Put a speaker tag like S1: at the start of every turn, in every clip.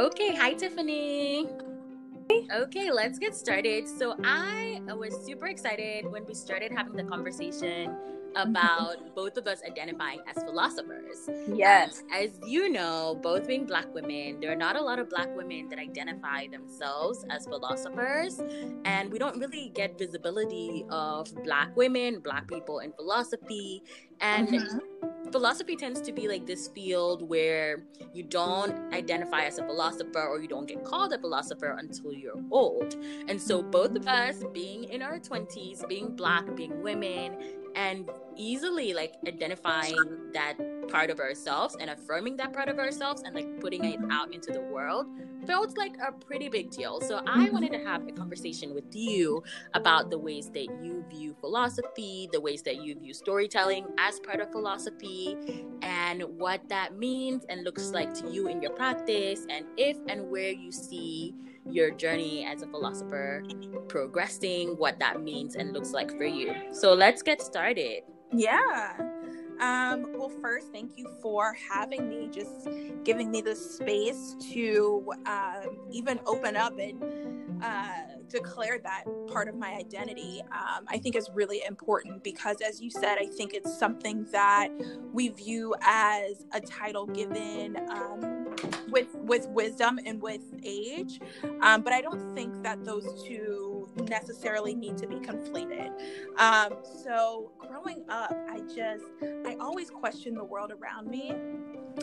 S1: Okay, hi Tiffany. Okay, let's get started. So I was super excited when we started having the conversation about both of us identifying as philosophers.
S2: Yes.
S1: Um, as you know, both being black women, there are not a lot of black women that identify themselves as philosophers. And we don't really get visibility of black women, black people in philosophy. And mm-hmm philosophy tends to be like this field where you don't identify as a philosopher or you don't get called a philosopher until you're old. And so, both of us being in our 20s, being black, being women, and easily like identifying that part of ourselves and affirming that part of ourselves and like putting it out into the world felt like a pretty big deal. So I mm-hmm. wanted to have a conversation with you about the ways that you view philosophy, the ways that you view storytelling as part of philosophy, and what that means and looks like to you in your practice, and if and where you see your journey as a philosopher progressing, what that means and looks like for you. So let's get started.
S2: Yeah. Um, well, first, thank you for having me, just giving me the space to um, even open up and uh, declare that part of my identity. Um, I think is really important because, as you said, I think it's something that we view as a title given um, with with wisdom and with age, um, but I don't think that those two necessarily need to be conflated. Um, so growing up, I just, I always questioned the world around me.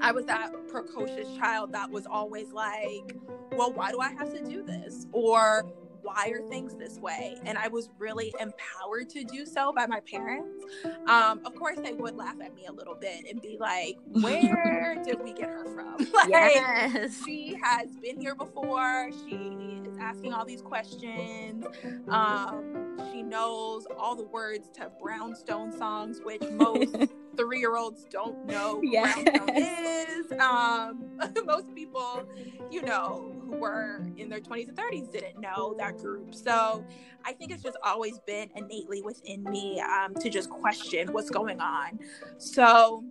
S2: I was that precocious child that was always like, well, why do I have to do this? Or why are things this way? And I was really empowered to do so by my parents. Um, of course, they would laugh at me a little bit and be like, where did we get her from? like, yes. she has been here before. She is asking all these questions. Um, she knows all the words to Brownstone songs, which most three year olds don't know yes. Is. Um, most people, you know, who were in their 20s and 30s didn't know that group. So I think it's just always been innately within me um, to just question what's going on. So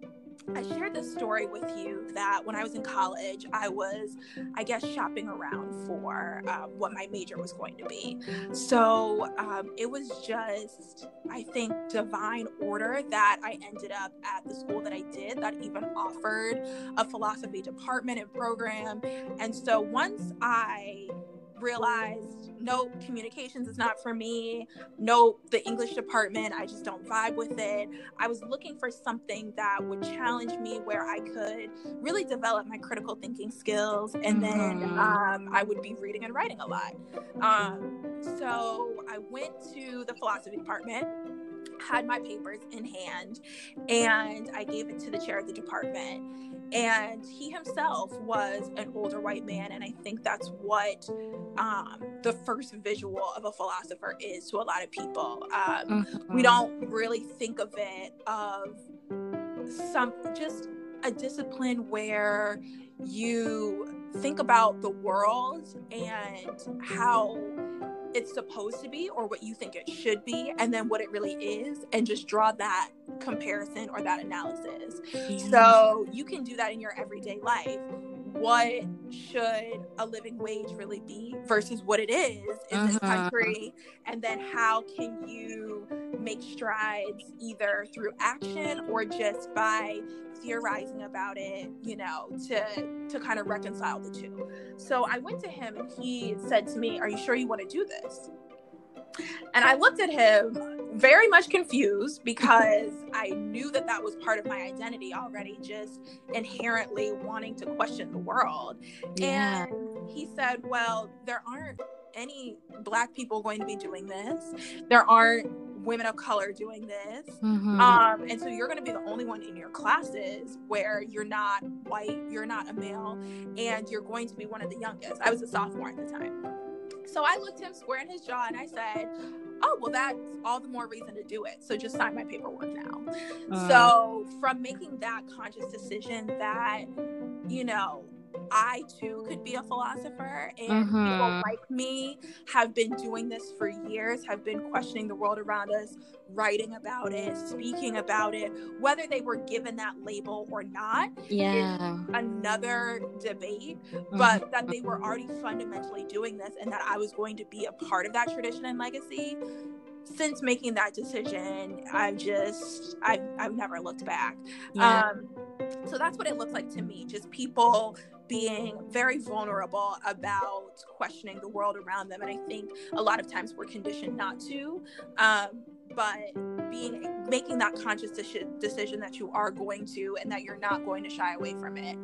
S2: I shared this story with you that when I was in college, I was, I guess, shopping around for um, what my major was going to be. So um, it was just, I think, divine order that I ended up at the school that I did that even offered a philosophy department and program. And so once I realized nope communications is not for me. Nope the english department i just don't vibe with it. I was looking for something that would challenge me where i could really develop my critical thinking skills and then mm-hmm. um, i would be reading and writing a lot. Um, so i went to the philosophy department had my papers in hand and i gave it to the chair of the department and he himself was an older white man and i think that's what um, the first visual of a philosopher is to a lot of people um, mm-hmm. we don't really think of it of some just a discipline where you think about the world and how it's supposed to be or what you think it should be and then what it really is and just draw that comparison or that analysis. So you can do that in your everyday life. What should a living wage really be versus what it is in uh-huh. this country? And then how can you make strides either through action or just by theorizing about it, you know, to to kind of reconcile the two. So I went to him and he said to me, "Are you sure you want to do this?" And I looked at him very much confused because I knew that that was part of my identity already, just inherently wanting to question the world. Yeah. And he said, Well, there aren't any Black people going to be doing this. There aren't women of color doing this. Mm-hmm. Um, and so you're going to be the only one in your classes where you're not white, you're not a male, and you're going to be one of the youngest. I was a sophomore at the time. So I looked him square in his jaw and I said, Oh, well, that's all the more reason to do it. So just sign my paperwork now. Uh, so from making that conscious decision that, you know, I too could be a philosopher, and mm-hmm. people like me have been doing this for years, have been questioning the world around us, writing about it, speaking about it, whether they were given that label or not.
S1: Yeah.
S2: another debate, mm-hmm. but that they were already fundamentally doing this and that I was going to be a part of that tradition and legacy since making that decision, I've just I've I've never looked back. Yeah. Um, so that's what it looks like to me. Just people being very vulnerable about questioning the world around them, and I think a lot of times we're conditioned not to. Um, but being making that conscious decision that you are going to and that you're not going to shy away from it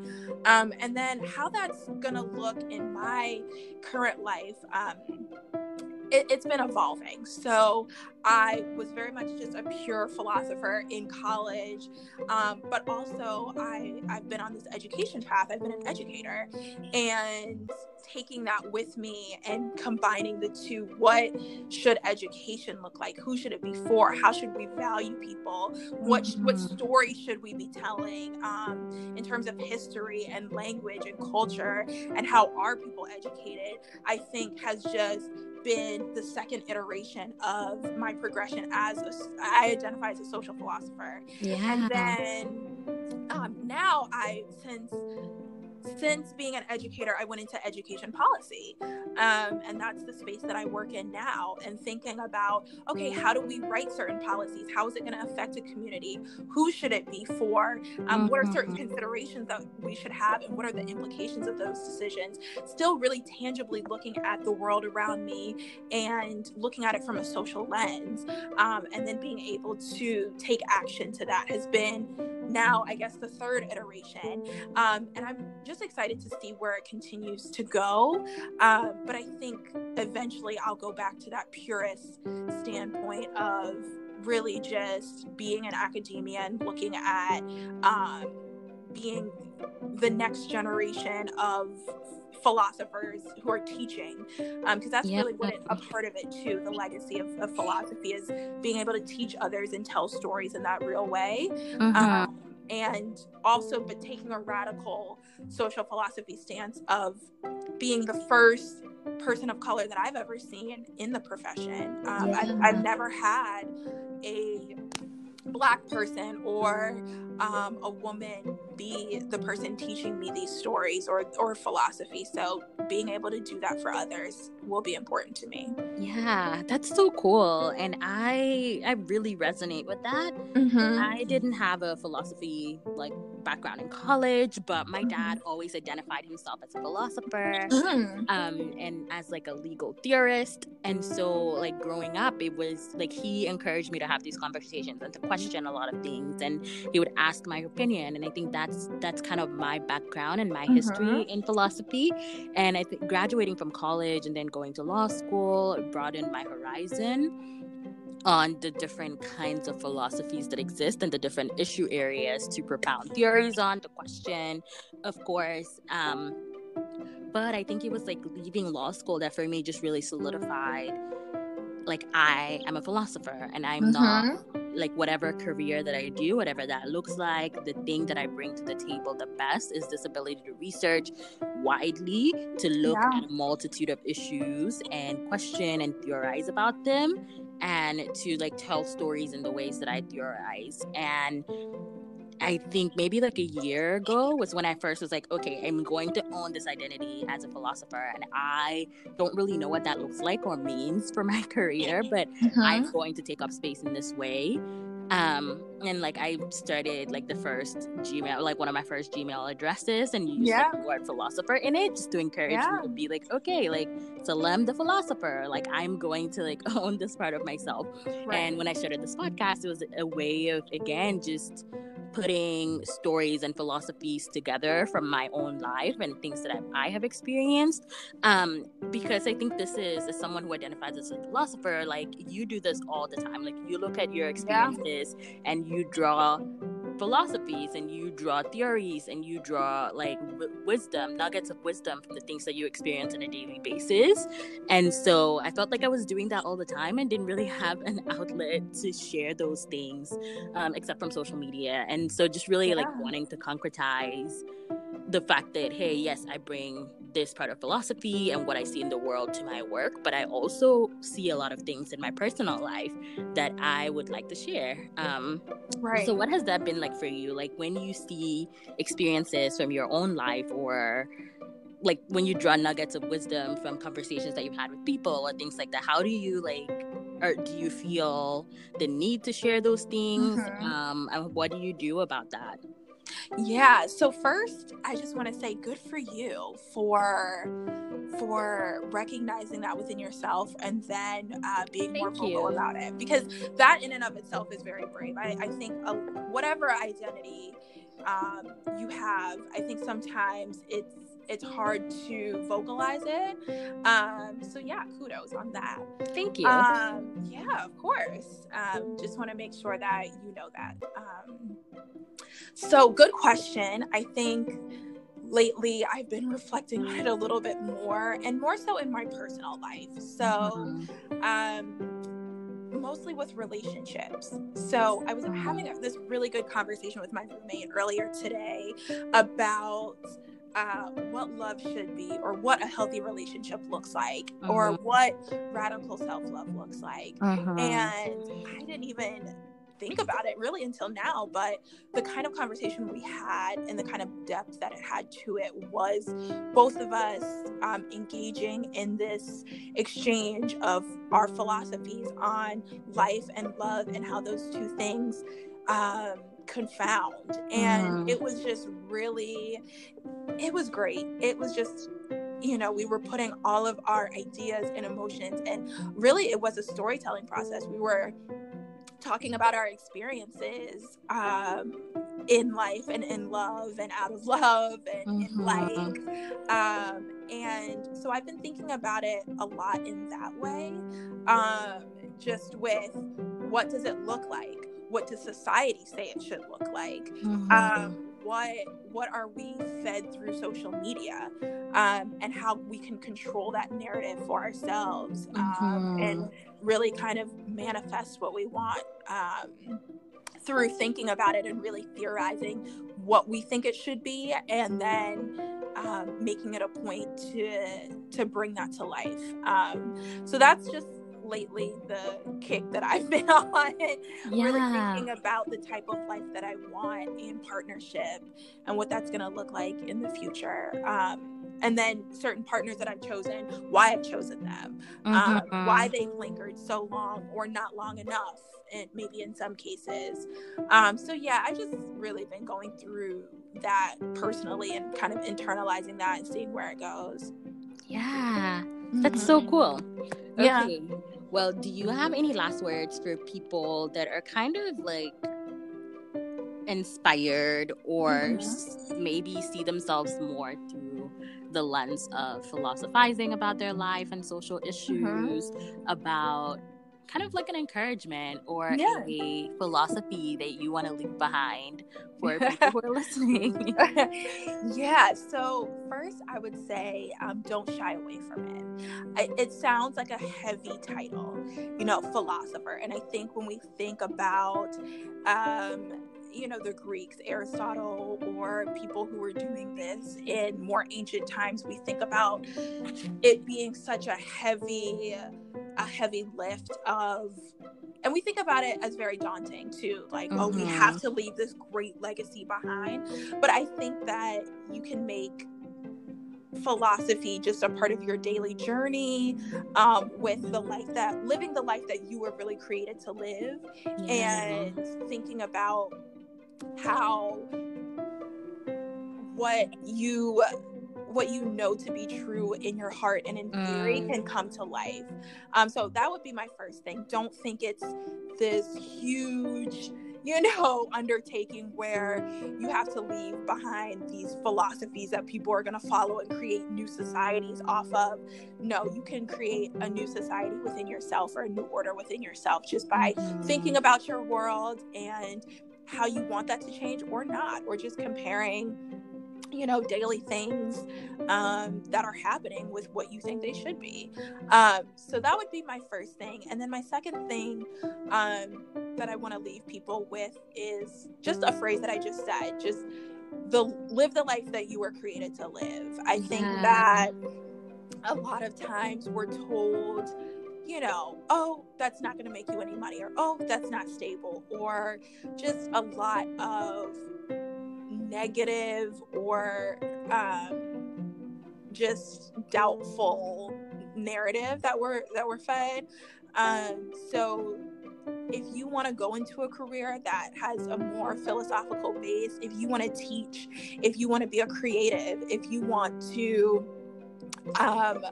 S2: um, and then how that's going to look in my current life um, it, has been evolving. So I was very much just a pure philosopher in college, um, but also I I've been on this education path. I've been an educator, and taking that with me and combining the two. What should education look like? Who should it be for? How should we value people? What mm-hmm. what story should we be telling um, in terms of history and language and culture? And how are people educated? I think has just been the second iteration of my progression as a, I identify as a social philosopher.
S1: Yeah.
S2: And then um, now I since since being an educator, I went into education policy. Um, and that's the space that I work in now. And thinking about, okay, how do we write certain policies? How is it going to affect a community? Who should it be for? Um, what are certain mm-hmm. considerations that we should have? And what are the implications of those decisions? Still, really tangibly looking at the world around me and looking at it from a social lens. Um, and then being able to take action to that has been now, I guess, the third iteration. Um, and I'm just excited to see where it continues to go. Uh, but I think eventually I'll go back to that purist standpoint of really just being in academia and looking at um, being the next generation of philosophers who are teaching because um, that's yeah. really what it, a part of it too the legacy of, of, philosophy is being able to teach others and tell stories in that real way mm-hmm. um, and also but taking a radical social philosophy stance of being the first person of color that I've ever seen in the profession. Um, yeah. I've, I've never had a black person or um, a woman be the person teaching me these stories or or philosophy so being able to do that for others will be important to me
S1: yeah that's so cool and i i really resonate with that mm-hmm. i didn't have a philosophy like background in college but my dad mm-hmm. always identified himself as a philosopher mm-hmm. um, and as like a legal theorist and so like growing up it was like he encouraged me to have these conversations and to question a lot of things and he would ask my opinion and i think that's that's kind of my background and my history mm-hmm. in philosophy and i think graduating from college and then going to law school broadened my horizon on the different kinds of philosophies that exist and the different issue areas to propound theories on the question of course um, but i think it was like leaving law school that for me just really solidified like i am a philosopher and i'm mm-hmm. not like whatever career that I do, whatever that looks like, the thing that I bring to the table the best is this ability to research widely, to look yeah. at a multitude of issues and question and theorize about them, and to like tell stories in the ways that I theorize. And I think maybe like a year ago was when I first was like, okay, I'm going to own this identity as a philosopher. And I don't really know what that looks like or means for my career, but mm-hmm. I'm going to take up space in this way. Um, and like I started like the first Gmail, like one of my first Gmail addresses, and used yeah. like, the word philosopher in it just to encourage yeah. me to be like, okay, like Salem the philosopher, like I'm going to like own this part of myself. Right. And when I started this podcast, it was a way of again just putting stories and philosophies together from my own life and things that I, have experienced. Um, because I think this is, as someone who identifies as a philosopher, like you do this all the time. Like you look at your experiences yeah. and you draw philosophies and you draw theories and you draw like w- wisdom nuggets of wisdom from the things that you experience on a daily basis and so i felt like i was doing that all the time and didn't really have an outlet to share those things um, except from social media and so just really yeah. like wanting to concretize the fact that hey yes i bring this part of philosophy and what i see in the world to my work but i also see a lot of things in my personal life that i would like to share. Um, right. so what has that been like for you? Like when you see experiences from your own life or like when you draw nuggets of wisdom from conversations that you've had with people or things like that how do you like or do you feel the need to share those things? Mm-hmm. um and what do you do about that
S2: yeah so first i just want to say good for you for for recognizing that within yourself and then uh, being Thank more vocal you. about it because that in and of itself is very brave i, I think uh, whatever identity um, you have i think sometimes it's it's hard to vocalize it. Um, so yeah, kudos on that.
S1: Thank you.
S2: Um, yeah, of course. Um, just want to make sure that you know that. Um, so good question. I think lately I've been reflecting on it a little bit more and more so in my personal life. So, mm-hmm. um, mostly with relationships. So, I was having this really good conversation with my roommate earlier today about uh, what love should be or what a healthy relationship looks like uh-huh. or what radical self-love looks like uh-huh. and i didn't even think about it really until now but the kind of conversation we had and the kind of depth that it had to it was both of us um, engaging in this exchange of our philosophies on life and love and how those two things um, confound and mm. it was just really it was great it was just you know we were putting all of our ideas and emotions and really it was a storytelling process we were talking about our experiences um, in life and in love and out of love and mm-hmm. in like um, and so i've been thinking about it a lot in that way um, just with what does it look like what does society say it should look like mm-hmm. um, what what are we fed through social media um, and how we can control that narrative for ourselves um, mm-hmm. and really kind of manifest what we want um, through thinking about it and really theorizing what we think it should be and then um, making it a point to to bring that to life um, so that's just lately the kick that I've been on. Yeah. Really thinking about the type of life that I want in partnership and what that's going to look like in the future. Um, and then certain partners that I've chosen, why I've chosen them, mm-hmm. um, why they've lingered so long or not long enough, and maybe in some cases. Um, so yeah, I've just really been going through that personally and kind of internalizing that and seeing where it goes.
S1: Yeah, that's mm-hmm. so cool. Okay. Yeah. Well, do you have any last words for people that are kind of like inspired or mm-hmm. maybe see themselves more through the lens of philosophizing about their life and social mm-hmm. issues, mm-hmm. about kind of like an encouragement or yeah. a philosophy that you want to leave behind for people who are listening?
S2: yeah. So first, I would say um, don't shy away from it. I, it sounds like a heavy title, you know, philosopher, and I think when we think about um, you know the greeks aristotle or people who were doing this in more ancient times we think about it being such a heavy a heavy lift of and we think about it as very daunting too like mm-hmm. oh we have mm-hmm. to leave this great legacy behind but i think that you can make philosophy just a part of your daily journey um, with the life that living the life that you were really created to live yeah. and thinking about how what you what you know to be true in your heart and in theory mm. can come to life. Um, so that would be my first thing. Don't think it's this huge, you know, undertaking where you have to leave behind these philosophies that people are going to follow and create new societies off of. No, you can create a new society within yourself or a new order within yourself just by thinking about your world and how you want that to change or not, or just comparing you know daily things um, that are happening with what you think they should be um, so that would be my first thing and then my second thing um, that i want to leave people with is just a phrase that i just said just the live the life that you were created to live. I think yeah. that a lot of times we're told you know, oh, that's not going to make you any money, or oh, that's not stable, or just a lot of negative or um, just doubtful narrative that we're that we're fed. Um, so if you want to go into a career that has a more philosophical base, if you want to teach, if you want to be a creative, if you want to um,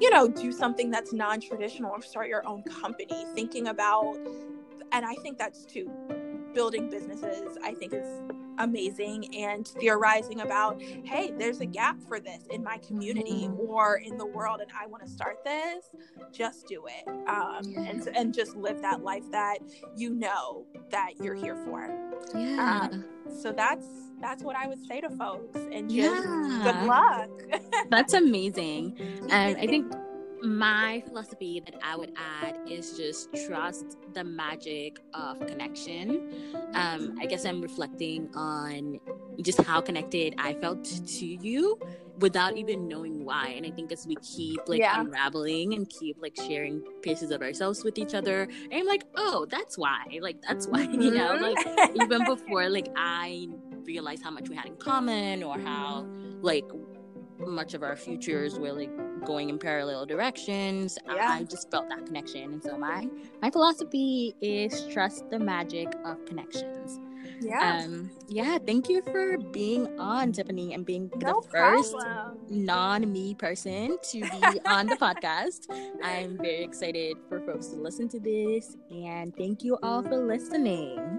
S2: you know, do something that's non traditional or start your own company, thinking about, and I think that's too, building businesses, I think is amazing and theorizing about hey there's a gap for this in my community mm-hmm. or in the world and i want to start this just do it um, and and just live that life that you know that you're here for
S1: yeah um,
S2: so that's that's what I would say to folks and just yeah. good luck.
S1: that's amazing. And I think my philosophy that I would add is just trust the magic of connection. Um, I guess I'm reflecting on just how connected I felt to you without even knowing why. And I think as we keep like yeah. unraveling and keep like sharing pieces of ourselves with each other, I'm like, oh, that's why. Like that's why, you know, like mm-hmm. even before like I realized how much we had in common or how like much of our futures were like going in parallel directions. Yeah. I just felt that connection. And so my my philosophy is trust the magic of connections.
S2: Yeah.
S1: Um, yeah, thank you for being on, Tiffany, and being no the first non me person to be on the podcast. I'm very excited for folks to listen to this, and thank you all for listening.